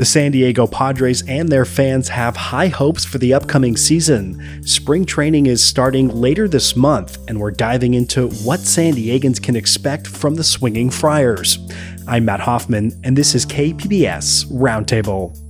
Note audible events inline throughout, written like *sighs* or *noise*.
The San Diego Padres and their fans have high hopes for the upcoming season. Spring training is starting later this month, and we're diving into what San Diegans can expect from the Swinging Friars. I'm Matt Hoffman, and this is KPBS Roundtable.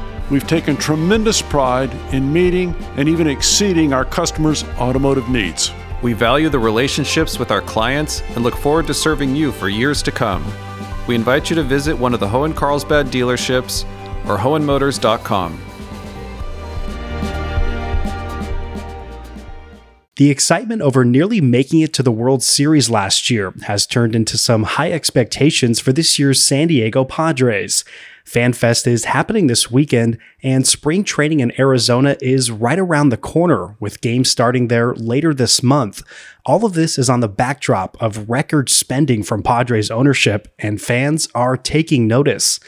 We've taken tremendous pride in meeting and even exceeding our customers' automotive needs. We value the relationships with our clients and look forward to serving you for years to come. We invite you to visit one of the Hoehn Carlsbad dealerships or hoehnmotors.com. The excitement over nearly making it to the World Series last year has turned into some high expectations for this year's San Diego Padres. FanFest is happening this weekend, and spring training in Arizona is right around the corner, with games starting there later this month. All of this is on the backdrop of record spending from Padres ownership, and fans are taking notice.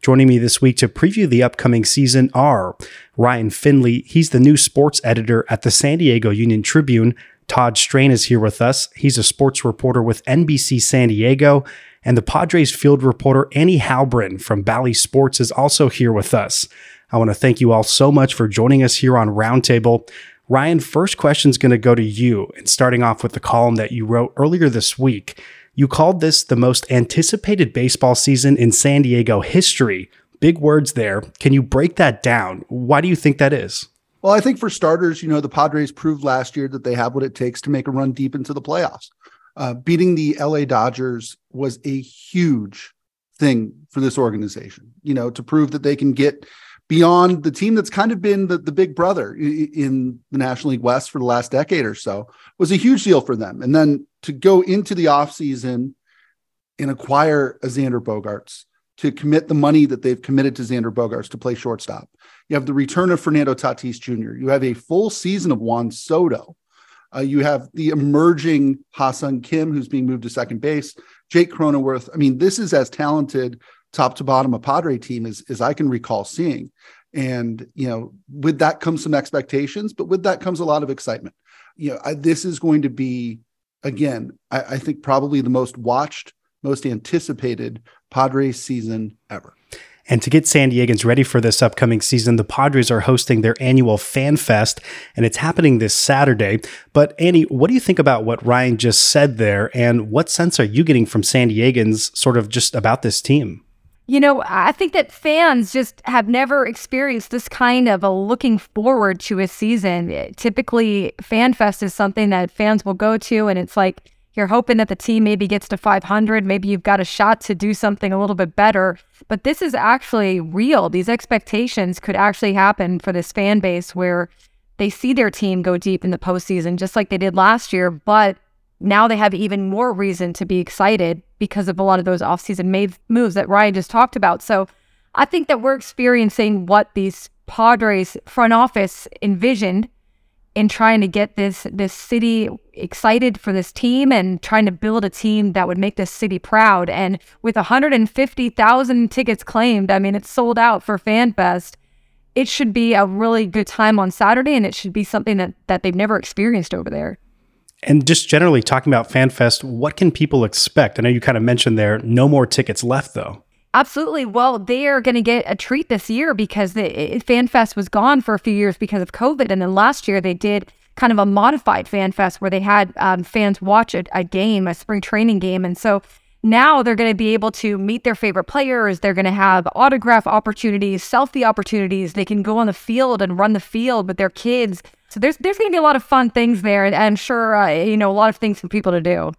Joining me this week to preview the upcoming season are Ryan Finley. He's the new sports editor at the San Diego Union Tribune. Todd Strain is here with us. He's a sports reporter with NBC San Diego. And the Padres field reporter Annie Heilbrunn from Bally Sports is also here with us. I want to thank you all so much for joining us here on Roundtable. Ryan, first question is going to go to you. And starting off with the column that you wrote earlier this week, you called this the most anticipated baseball season in San Diego history. Big words there. Can you break that down? Why do you think that is? Well, I think for starters, you know, the Padres proved last year that they have what it takes to make a run deep into the playoffs. Uh, beating the LA Dodgers was a huge thing for this organization, you know, to prove that they can get beyond the team that's kind of been the, the big brother in the National League West for the last decade or so was a huge deal for them. And then to go into the offseason and acquire a Xander Bogaerts, to commit the money that they've committed to Xander Bogaerts to play shortstop. You have the return of Fernando Tatis Jr. You have a full season of Juan Soto. Uh, you have the emerging Ha-Seong Kim, who's being moved to second base. Jake Cronenworth. I mean, this is as talented top to bottom a Padre team as, as I can recall seeing. And, you know, with that comes some expectations, but with that comes a lot of excitement. You know, I, this is going to be, again, I, I think probably the most watched, most anticipated Padres season ever. And to get San Diegans ready for this upcoming season, the Padres are hosting their annual Fan Fest, and it's happening this Saturday. But Annie, what do you think about what Ryan just said there? And what sense are you getting from San Diegans sort of just about this team? You know, I think that fans just have never experienced this kind of a looking forward to a season. Typically, Fan Fest is something that fans will go to, and it's like, you're hoping that the team maybe gets to 500. Maybe you've got a shot to do something a little bit better. But this is actually real. These expectations could actually happen for this fan base where they see their team go deep in the postseason, just like they did last year. But now they have even more reason to be excited because of a lot of those offseason moves that Ryan just talked about. So I think that we're experiencing what these Padres front office envisioned in trying to get this this city excited for this team and trying to build a team that would make this city proud. And with 150,000 tickets claimed, I mean it's sold out for FanFest. It should be a really good time on Saturday, and it should be something that that they've never experienced over there. And just generally talking about FanFest, what can people expect? I know you kind of mentioned there, no more tickets left though. Absolutely. Well, they are going to get a treat this year because the FanFest was gone for a few years because of COVID. And then last year they did kind of a modified FanFest where they had um, fans watch a, a, game, a spring training game. And so now they're going to be able to meet their favorite players. They're going to have autograph opportunities, selfie opportunities. They can go on the field and run the field with their kids. So there's there's going to be a lot of fun things there, and I'm sure uh, you know a lot of things for people to do.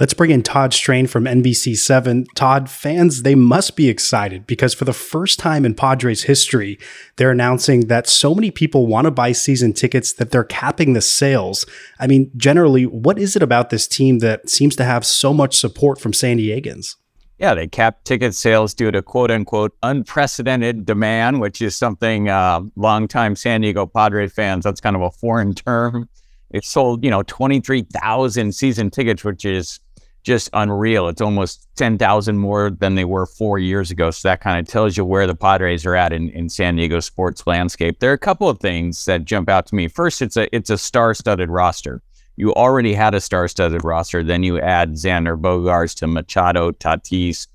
Let's bring in Todd Strain from NBC7. Todd, fans, they must be excited because for the first time in Padres history, they're announcing that so many people want to buy season tickets that they're capping the sales. I mean, generally, what is it about this team that seems to have so much support from San Diegans? Yeah, they capped ticket sales due to quote unquote unprecedented demand, which is something uh, longtime San Diego Padre fans, that's kind of a foreign term. It sold, you know, 23,000 season tickets, which is just unreal. It's almost 10,000 more than they were four years ago. So that kind of tells you where the Padres are at in, in San Diego sports landscape. There are a couple of things that jump out to me. First, it's a it's a star-studded roster. You already had a star-studded roster. Then you add Xander Bogaerts to Machado, Tatis,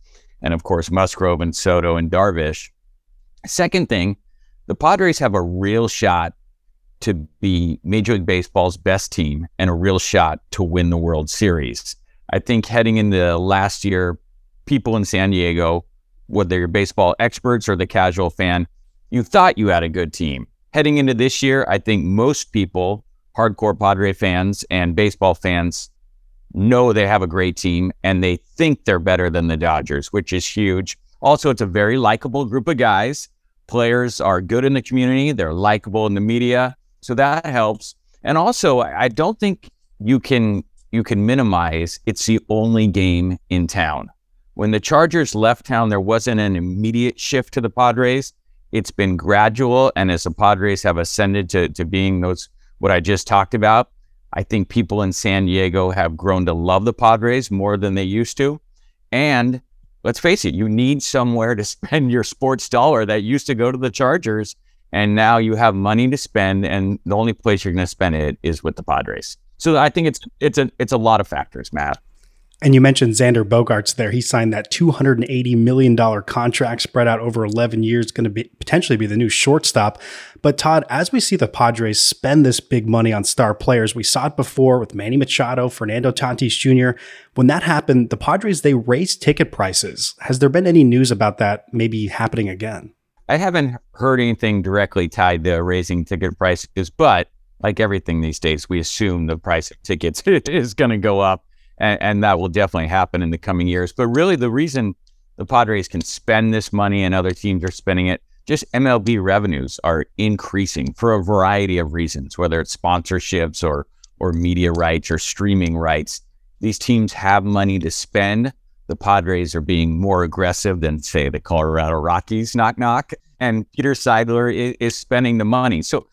and of course Musgrove and Soto and Darvish. Second thing, the Padres have a real shot to be Major League Baseball's best team and a real shot to win the World Series. I think heading into last year, people in San Diego, whether you're baseball experts or the casual fan, you thought you had a good team. Heading into this year, I think most people, hardcore Padre fans and baseball fans, know they have a great team and they think they're better than the Dodgers, which is huge. Also, it's a very likable group of guys. Players are good in the community, they're likable in the media. So that helps. And also, I don't think you can you can minimize, it's the only game in town. When the Chargers left town, there wasn't an immediate shift to the Padres. It's been gradual. And as the Padres have ascended to, to being those, what I just talked about, I think people in San Diego have grown to love the Padres more than they used to. And let's face it, you need somewhere to *laughs* spend your sports dollar that used to go to the Chargers. And now you have money to spend. And the only place you're going to spend it is with the Padres. So I think it's it's a it's a lot of factors, Matt. And you mentioned Xander Bogaerts there. He signed that $280 million contract spread out over 11 years, going to be potentially be the new shortstop. But Todd, as we see the Padres spend this big money on star players, we saw it before with Manny Machado, Fernando Tatis Jr. When that happened, the Padres, they raised ticket prices. Has there been any news about that maybe happening again? I haven't heard anything directly tied to raising ticket prices, but like everything these days, we assume the price of tickets *laughs* is going to go up, and, and, that will definitely happen in the coming years. But really, the reason the Padres can spend this money and other teams are spending it, just MLB revenues are increasing for a variety of reasons, whether it's sponsorships or or media rights or streaming rights. These teams have money to spend. The Padres are being more aggressive than, say, the Colorado Rockies, knock knock. And Peter Seidler is, is spending the money. So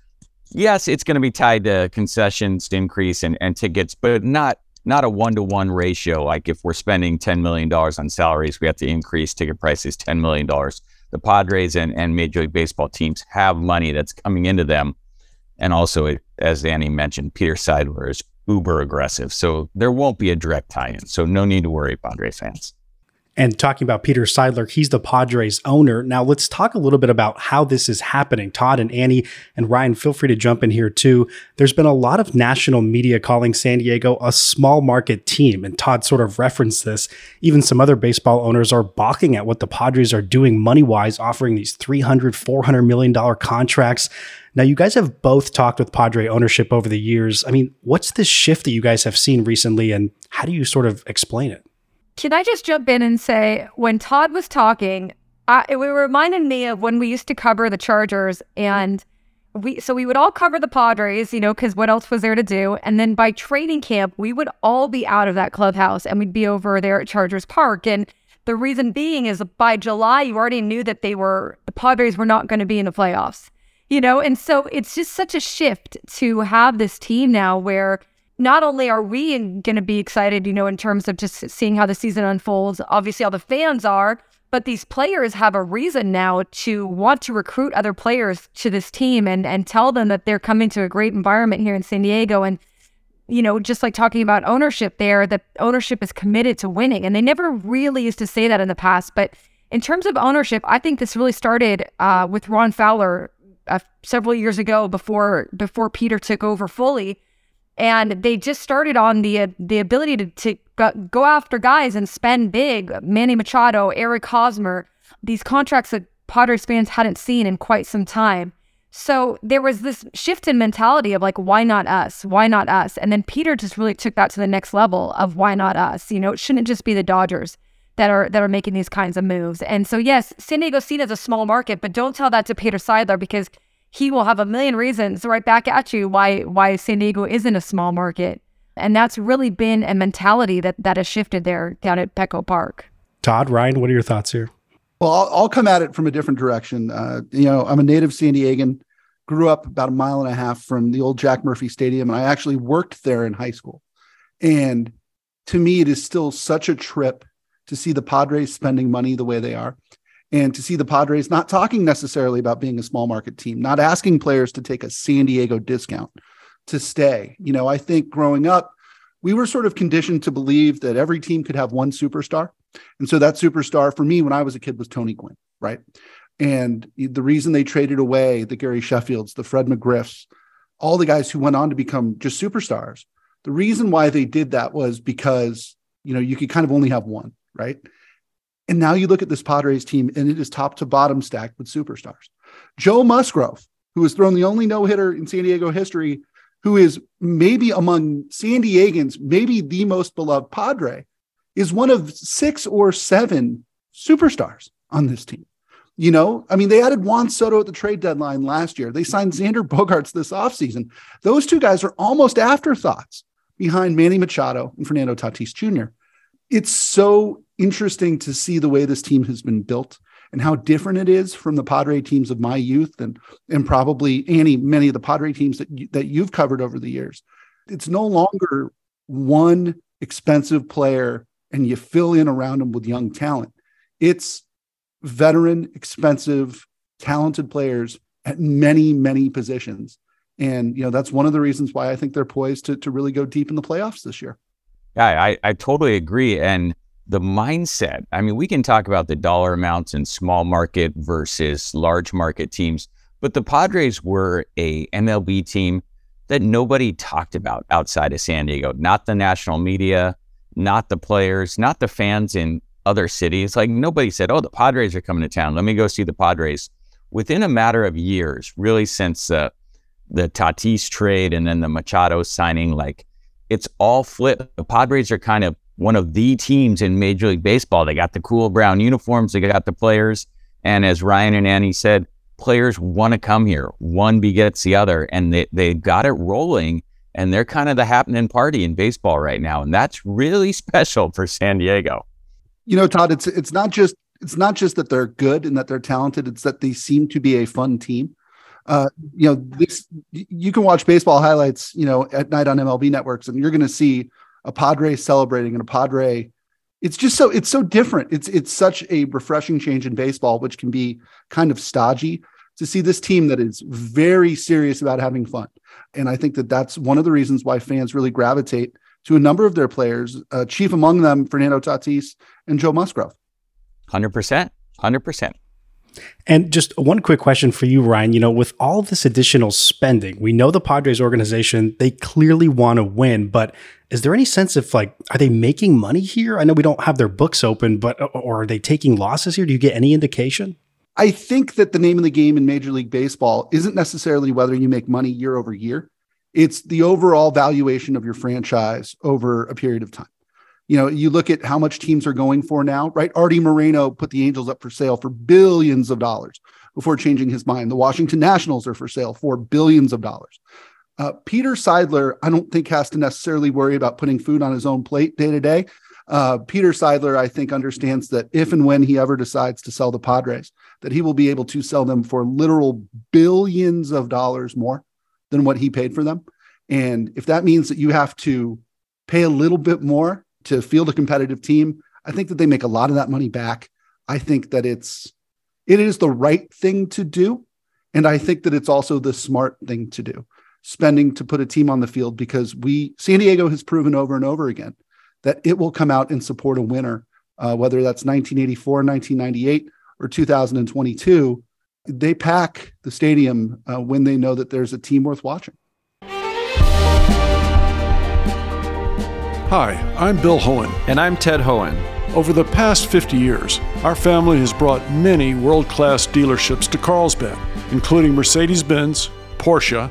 yes, it's going to be tied to concessions to increase and, and tickets, but not not a one to one ratio. Like if we're spending ten million dollars on salaries, we have to increase ticket prices ten million dollars. The Padres and, and Major League Baseball teams have money that's coming into them, and also, as Annie mentioned, Peter Seidler is uber aggressive, so there won't be a direct tie-in. So no need to worry, Padres fans. And talking about Peter Seidler, he's the Padres owner. Now, let's talk a little bit about how this is happening. Todd and Annie and Ryan, feel free to jump in here too. There's been a lot of national media calling San Diego a small market team. And Todd sort of referenced this. Even some other baseball owners are balking at what the Padres are doing money wise, offering these $300, $400 million contracts. Now, you guys have both talked with Padre ownership over the years. I mean, what's this shift that you guys have seen recently, and how do you sort of explain it? Can I just jump in and say, when Todd was talking, I, it reminded me of when we used to cover the Chargers, and we so we would all cover the Padres, you know, because what else was there to do? And then by training camp, we would all be out of that clubhouse, and we'd be over there at Chargers Park. And the reason being is by July, you already knew that they were the Padres were not going to be in the playoffs, you know. And so it's just such a shift to have this team now where not only are we going to be excited, you know, in terms of just seeing how the season unfolds, obviously all the fans are, but these players have a reason now to want to recruit other players to this team and and tell them that they're coming to a great environment here in San Diego and you know, just like talking about ownership there, that ownership is committed to winning. And they never really used to say that in the past. But in terms of ownership, I think this really started uh, with Ron Fowler uh, several years ago before before Peter took over fully and they just started on the uh, the ability to, to go after guys and spend big. Manny Machado, Eric Hosmer, these contracts that Padres fans hadn't seen in quite some time. So there was this shift in mentality of like, why not us? Why not us? And then Peter just really took that to the next level of why not us? You know, it shouldn't just be the Dodgers that are that are making these kinds of moves. And so yes, San Diego seen as a small market, but don't tell that to Peter Seidler because he will have a million reasons right back at you why why San Diego isn't a small market. And that's really been a mentality that that has shifted there down at Petco Park. Todd, Ryan, what are your thoughts here? Well, I'll, I'll come at it from a different direction. Uh, you know, I'm a native San Diegan, grew up about a mile and a half from the old Jack Murphy Stadium, and I actually worked there in high school. And to me, it is still such a trip to see the Padres spending money the way they are and to see the Padres not talking necessarily about being a small market team, not asking players to take a San Diego discount to stay. You know, I think growing up, we were sort of conditioned to believe that every team could have one superstar. And so that superstar for me when I was a kid was Tony Gwynn, right? And the reason they traded away the Gary Sheffields, the Fred McGriffs, all the guys who went on to become just superstars, the reason why they did that was because, you know, you could kind of only have one, right? And now you look at this Padres team and it is top to bottom stacked with superstars. Joe Musgrove, who has thrown the only no hitter in San Diego history, who is maybe among San Diegans, maybe the most beloved Padre, is one of six or seven superstars on this team. You know, I mean, they added Juan Soto at the trade deadline last year. They signed Xander Bogaerts this offseason. Those two guys are almost afterthoughts behind Manny Machado and Fernando Tatis Jr. It's so interesting to see the way this team has been built and how different it is from the Padre teams of my youth and and probably Annie many of the Padre teams that you, that you've covered over the years. It's no longer one expensive player and you fill in around them with young talent. It's veteran, expensive, talented players at many many positions. And you know that's one of the reasons why I think they're poised to to really go deep in the playoffs this year. Yeah, I, I totally agree. And the mindset. I mean, we can talk about the dollar amounts in small market versus large market teams, but the Padres were a MLB team that nobody talked about outside of San Diego. Not the national media, not the players, not the fans in other cities. Like nobody said, "Oh, the Padres are coming to town. Let me go see the Padres." Within a matter of years, really since uh, the Tatis trade and then the Machado signing, like it's all flipped. The Padres are kind of one of the teams in Major League Baseball. They got the cool brown uniforms, they got the players. And as Ryan and Annie said, players want to come here. One begets the other, and they, they got it rolling. And they're kind of the happening party in baseball right now. And that's really *laughs* special for San Diego. You know, Todd, it's it's not just it's not just that they're good and that they're talented, it's that they seem to be a fun team. Uh, you know, this you can watch baseball highlights, you know, at night on MLB networks, and you're going to see a Padre celebrating and a Padre. It's just so it's so different. It's it's such a refreshing change in baseball, which can be kind of stodgy to see this team that is very serious about having fun. And I think that that's one of the reasons why fans really gravitate to a number of their players, uh, chief among them Fernando Tatis and Joe Musgrove. 100%. 100%. And just one quick question for you, Ryan. You know, with all this additional spending, we know the Padres organization, they clearly want to win, but is there any sense of like, are they making money here? I know we don't have their books open, but, uh, or are they taking losses here? Do you get any indication? I think that the name of the game in Major League Baseball isn't necessarily whether you make money year over year. It's the overall valuation of your franchise over a period of time. You know, you look at how much teams are going for now, right? Arte Moreno put the Angels up for sale for billions of dollars before changing his mind. The Washington Nationals are for sale for billions of dollars. Uh, Peter Seidler, I don't think has to necessarily worry about putting food on his own plate day to day. Uh, Peter Seidler, I think, understands that if and when he ever decides to sell the Padres, that he will be able to sell them for literal billions of dollars more than what he paid for them. And if that means that you have to pay a little bit more to field a competitive team, I think that they make a lot of that money back. I think that it's it is the right thing to do, and I think that it's also the smart thing to do. Spending to put a team on the field because we San Diego has proven over and over again that it will come out and support a winner, uh, whether that's 1984, 1998, or 2022. They pack the stadium uh, when they know that there's a team worth watching. Hi, I'm Bill Hoehn. And I'm Ted Hoehn. Over the past 50 years, our family has brought many world class dealerships to Carlsbad, including Mercedes Benz, Porsche,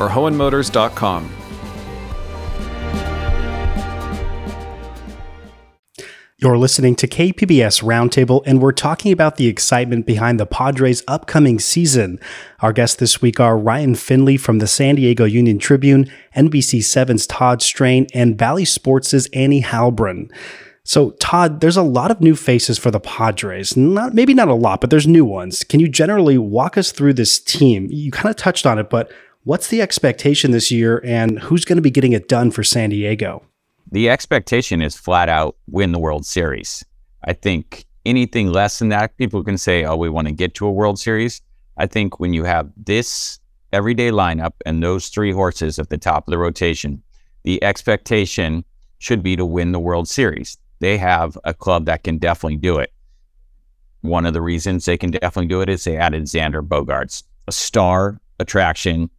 or hoehnmotors.com. You're listening to KPBS Roundtable, and we're talking about the excitement behind the Padres' upcoming season. Our guests this week are Ryan Finley from the San Diego Union Tribune, NBC7's Todd Strain, and Bally Sports' Annie Heilbrunn. So, Todd, there's a lot of new faces for the Padres. Not maybe not a lot, but there's new ones. Can you generally walk us through this team? You kind of touched on it, but what's the expectation this year, and who's going to be getting it done for San Diego? the expectation is flat out win the World Series. I think anything less than that, people can say, oh, we want to get to a World Series. I think when you have this everyday lineup and those three horses at the top of the rotation, the expectation should be to win the World Series. They have a club that can definitely do it. One of the reasons they can definitely do it is they added Xander Bogaerts, a star attraction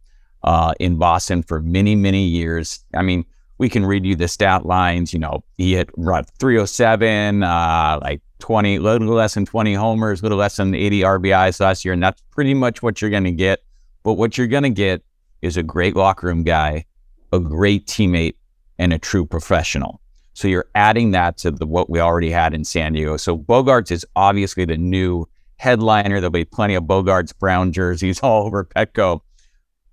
uh, in Boston for many, many years. I mean, we can read you the stat lines. You know, he hit run 307, uh, like 20, little less than 20 homers, little less than 80 RBIs last year. And that's pretty much what you're going to get. But what you're going to get is a great locker room guy, a great teammate, and a true professional. So you're adding that to the, what we already had in San Diego. So Bogaerts is obviously the new headliner. There'll be plenty of Bogaerts brown jerseys *laughs* all over Petco.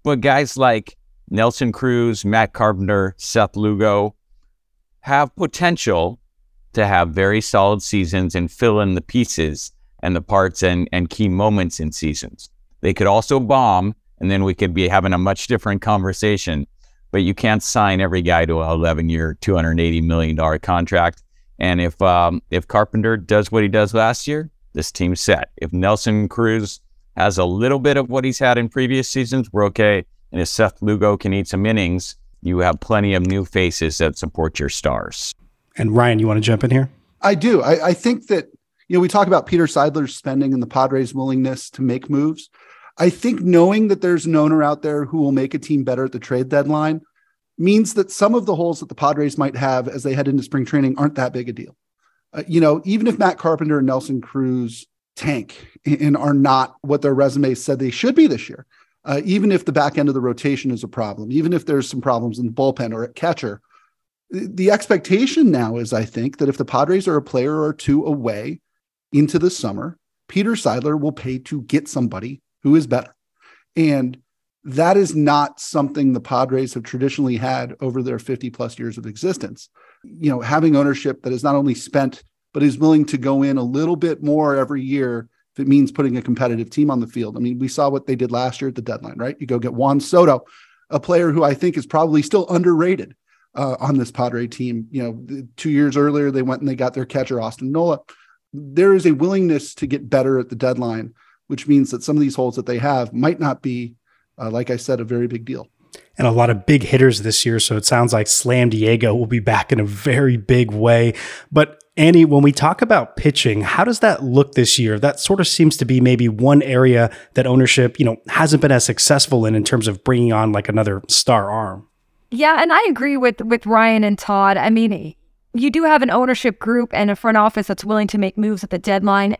But guys like Nelson Cruz, Matt Carpenter, Seth Lugo have potential to have very solid seasons and fill in the pieces and the parts and, and key moments in seasons. They could also bomb, and then we could be having a much different conversation. But you can't sign every guy to an 11 year, $280 million contract. And if um, if Carpenter does what he does last year, this team's set. If Nelson Cruz has a little bit of what he's had in previous seasons, we're okay. And if Seth Lugo can eat some innings, you have plenty of new faces that support your stars. And Ryan, you want to jump in here? I do. I, I think that, you know, we talk about Peter Seidler's spending and the Padres' willingness to make moves. I think knowing that there's an owner out there who will make a team better at the trade deadline means that some of the holes that the Padres might have as they head into spring training aren't that big a deal. Uh, you know, even if Matt Carpenter and Nelson Cruz tank and are not what their resumes said they should be this year, uh, even if the back end of the rotation is a problem, even if there's some problems in the bullpen or at catcher, the expectation now is, I think, that if the Padres are a player or two away into the summer, Peter Seidler will pay to get somebody who is better. And that is not something the Padres have traditionally had over their 50 plus years of existence. You know, having ownership that is not only spent, but is willing to go in a little bit more every year if it means putting a competitive team on the field. I mean, we saw what they did last year at the deadline, right? You go get Juan Soto, a player who I think is probably still underrated uh, on this Padre team. You know, two years earlier, they went and they got their catcher, Austin Nola. There is a willingness to get better at the deadline, which means that some of these holes that they have might not be, uh, like I said, a very big deal and a lot of big hitters this year. So it sounds like Slam Diego will be back in a very big way. But Annie, when we talk about pitching, how does that look this year? That sort of seems to be maybe one area that ownership, you know, hasn't been as successful in in terms of bringing on like another star arm. Yeah, and I agree with with Ryan and Todd. I mean, you do have an ownership group and a front office that's willing to make moves at the deadline.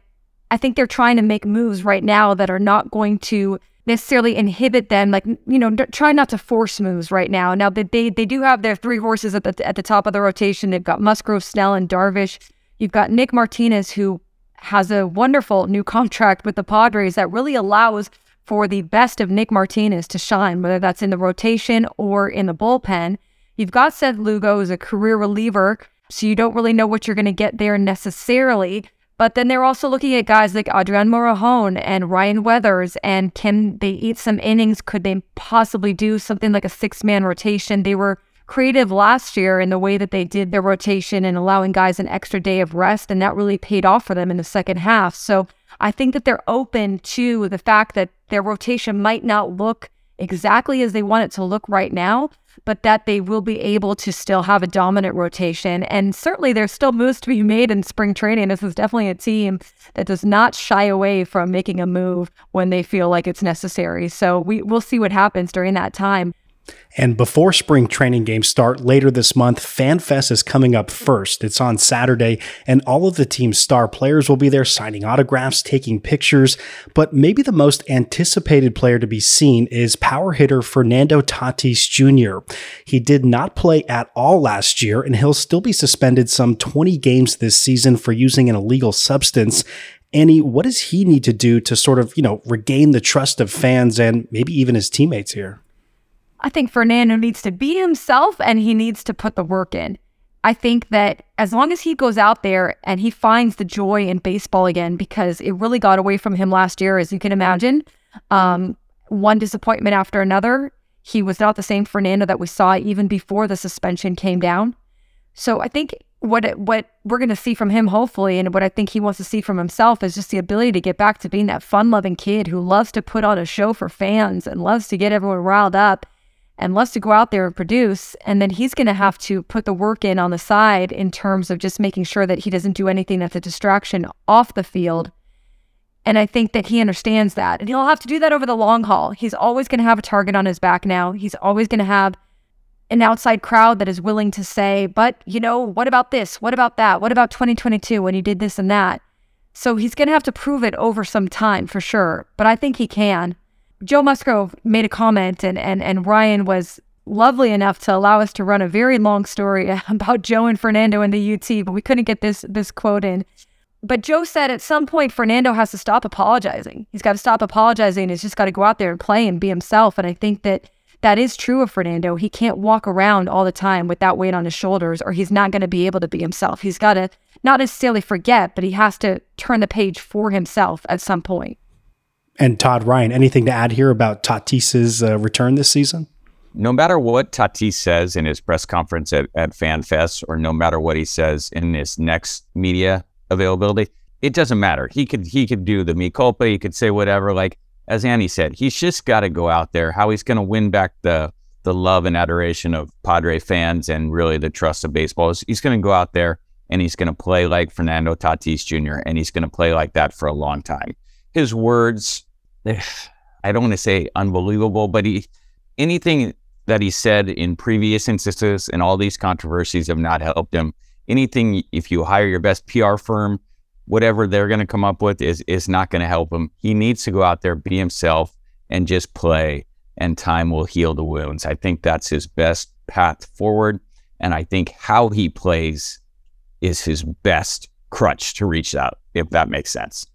I think they're trying to make moves right now that are not going to necessarily inhibit them. Like you know, try not to force moves right now. Now they they, they do have their three horses at the at the top of the rotation. They've got Musgrove, Snell, and Darvish. You've got Nick Martinez, who has a wonderful new *laughs* contract with the Padres that really allows for the best of Nick Martinez to shine, whether that's in the rotation or in the bullpen. You've got Seth Lugo as a career reliever, so you don't really know what you're going to get there necessarily. But then they're also looking at guys like Adrian Morejon and Ryan Weathers, and can they eat some innings? Could they possibly do something like a six man rotation? They were creative last year in the way that they did their rotation and allowing guys an extra day of rest, and that really paid off for them in the second half. So I think that they're open to the fact that their rotation might not look exactly as they want it to look right now, but that they will be able to still have a dominant rotation. And certainly there's still moves to be made in spring training. This is definitely a team that does not shy away from making a move when they feel like it's necessary. So we, we'll see what happens during that time. And before spring training games start later this month, FanFest is coming up first. It's on Saturday, and all of the team's star players will be there signing autographs, taking pictures. But maybe the most anticipated player to be seen is power hitter Fernando Tatis Jr. He did not play at all last year, and he'll still be suspended some 20 games this season for using an illegal substance. Annie, what does he need to do to sort of, you know, regain the trust of fans and maybe even his teammates here? I think Fernando needs to be himself and he needs to put the work in. I think that as long as he goes out there and he finds the joy in baseball again, because it really got away from him last year, as you can imagine, um, one disappointment after another. He was not the same Fernando that we saw even before the suspension came down. So I think what it, what we're going to see from him, hopefully, and what I think he wants to see from himself is just the ability to get back to being that fun-loving kid who loves to put on a show for fans and loves to get everyone riled up and loves to go out there and produce. And then he's going to have to put the work in on the side in terms of just making sure that he doesn't do anything that's a distraction off the field. And I think that he understands that. And he'll have to do that over the long haul. He's always going to have a target on his back now. He's always going to have an outside crowd that is willing to say, but you know, what about this? What about that? What about 2022 when you did this and that? So he's going to have to prove it over some time for sure. But I think he can. Joe Musgrove made a comment, and, and, and Ryan was lovely enough to allow us to run a very long story *laughs* about Joe and Fernando in the UT, but we couldn't get this this quote in. But Joe said at some point Fernando has to stop apologizing. He's got to stop apologizing. He's just got to go out there and play and be himself. And I think that that is true of Fernando. He can't walk around all the time with that weight on his shoulders, or he's not going to be able to be himself. He's got to not necessarily forget, but he has to turn the page for himself at some point. And Todd Ryan, anything to add here about Tatis's uh, return this season? No matter what Tatis says in his press conference at, at FanFest, or no matter what he says in his next media availability, it doesn't matter. He could he could do the me culpa. He could say whatever. Like as Annie said, he's just got to go out there. How he's going to win back the the love and adoration of Padre fans and really the trust of baseball is he's going to go out there and he's going to play like Fernando Tatis Jr. and he's going to play like that for a long time. His words *sighs* I don't want to say unbelievable, but he anything that he said in previous instances and all these controversies have not helped him. Anything if you hire your best PR firm, whatever they're going to come up with is is not going to help him. He needs to go out there, be himself, and just play, and time will heal the wounds. I think that's his best path forward, and I think how he plays is his best crutch to reach out, if that makes sense.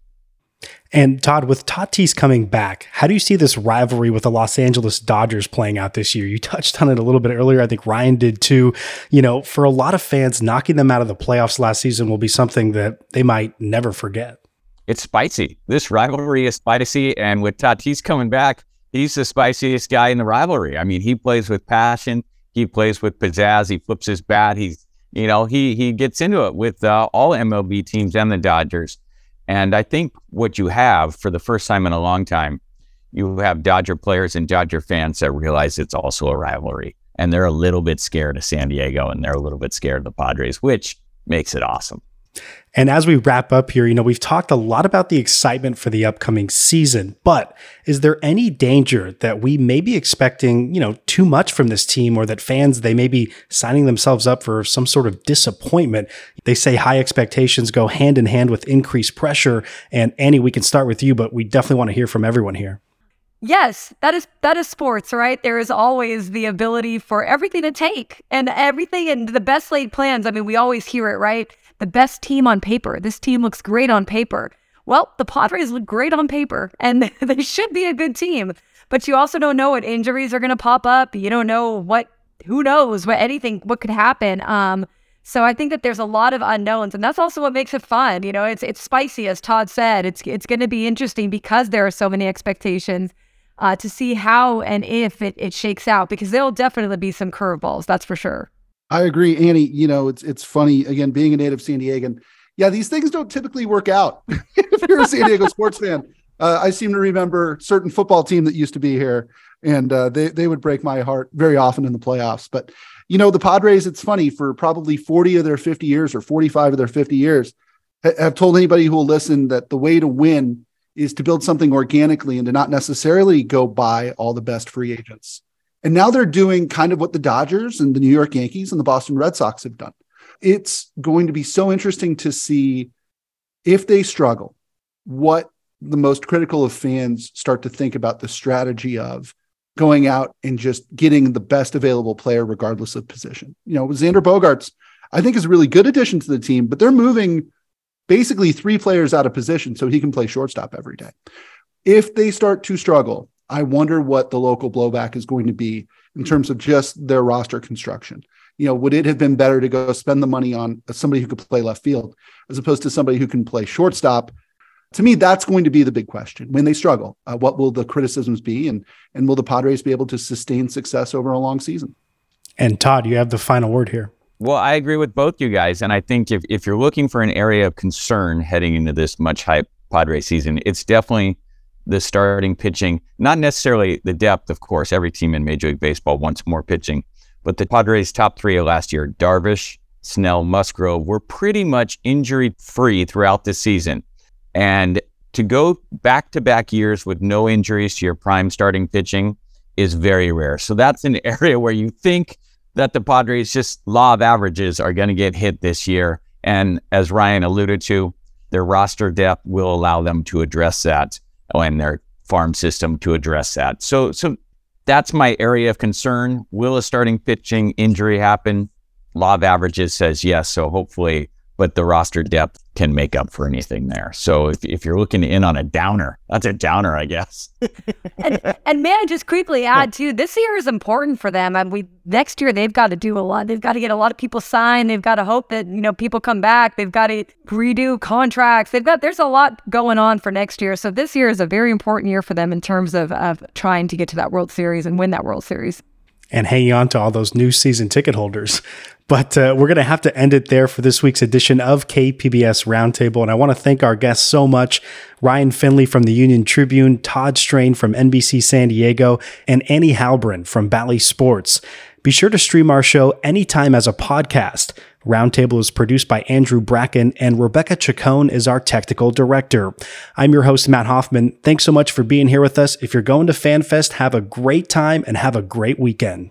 And Todd, with Tatis coming back, how do you see this rivalry with the Los Angeles Dodgers playing out this year? You touched on it a little bit earlier. I think Ryan did too. You know, for a lot of fans, knocking them out of the playoffs last season will be something that they might never forget. It's spicy. This rivalry is spicy. And with Tatis coming back, he's the spiciest guy in the rivalry. I mean, he plays with passion. He plays with pizzazz. He flips his bat. He's, you know, he he gets into it with uh, all MLB teams and the Dodgers. And I think what you have for the first time in a long time, you have Dodger players and Dodger fans that realize it's also a rivalry. And they're a little bit scared of San Diego and they're a little bit scared of the Padres, which makes it awesome. And as we wrap up here, you know, we've talked a lot about the excitement for the upcoming season, but is there any danger that we may be expecting, you know, too much from this team or that fans, they may be signing themselves up for some sort of disappointment? They say high expectations go hand in hand with increased pressure. And Annie, we can start with you, but we definitely want to hear from everyone here. Yes, that is that is sports, right? There is always the ability for everything to take and everything and the best laid plans. I mean, we always hear it, right? The best team on paper. This team looks great on paper. Well, the Padres look great on paper and *laughs* they should be a good team. But you also don't know what injuries are going to pop up. You don't know what, who knows what anything, what could happen. Um, so I think that there's a lot of unknowns, and that's also what makes it fun. You know, it's it's spicy, as Todd said. It's it's going to be interesting because there are so many expectations. uh, to see how and if it, it shakes out because there'll definitely be some curveballs. That's for sure. I agree, Annie. You know, it's it's funny again being a native San Diegan. Yeah, these things don't typically work out *laughs* if you're a San Diego sports fan. Uh, I seem to remember certain football team that used to be here, and uh, they they would break my heart very often in the playoffs. But you know, the Padres. It's funny for probably 40 of their 50 years or 45 of their 50 years, have told anybody who will listen that the way to win is to build something organically and to not necessarily go buy all the best free agents. And now they're doing kind of what the Dodgers and the New York Yankees and the Boston Red Sox have done. It's going to be so interesting to see if they struggle, what the most critical of fans start to think about the strategy of going out and just getting the best available player, regardless of position. You know, Xander Bogaerts, I think, is a really good addition to the team, but they're moving basically three players out of position so he can play shortstop every day. If they start to struggle, I wonder what the local blowback is going to be in terms of just their roster construction. You know, would it have been better to go spend the money on somebody who could play left field as opposed to somebody who can play shortstop? To me, that's going to be the big question when they struggle. Uh, what will the criticisms be, and and will the Padres be able to sustain success over a long season? And Todd, you have the final word here. Well, I agree with both you guys, and I think if if you're looking for an area of concern heading into this much hype Padre season, it's definitely the starting pitching, not necessarily the depth, of course. Every team in Major League Baseball wants more pitching, but the Padres' top three of last year, Darvish, Snell, Musgrove, were pretty much injury free throughout the season. And to go back to back years with no injuries to your prime starting pitching is very rare. So that's an *laughs* area where you think that the Padres just law of averages are going to get hit this year. And as Ryan alluded to, their roster depth will allow them to address that and their farm system to address that. So, so that's my area of concern. Will a starting pitching injury happen? Law of averages says yes. So hopefully but the roster depth can make up for anything there. So if, if you're looking in on a downer, that's a downer, I guess. *laughs* and, and may I just quickly add too, this year is important for them. And we next year they've got to do a lot. They've got to get a lot of people signed. They've got to hope that you know people come back. They've got to redo contracts. They've got there's a lot going on for next year. So this year is a very important year for them in terms of of trying to get to that World Series and win that World Series and hanging on to all those new season ticket holders. But uh, we're going to have to end it there for this week's edition of KPBS Roundtable. And I want to thank our guests so much Ryan Finley from the Union Tribune, Todd Strain from NBC San Diego, and Annie Heilbrunn from Bally Sports. Be sure to stream our show anytime as a podcast. Roundtable is produced by Andrew Bracken, and Rebecca Chacon is our technical director. I'm your host, Matt Hoffman. Thanks so much for being here with us. If you're going to FanFest, have a great time and have a great weekend.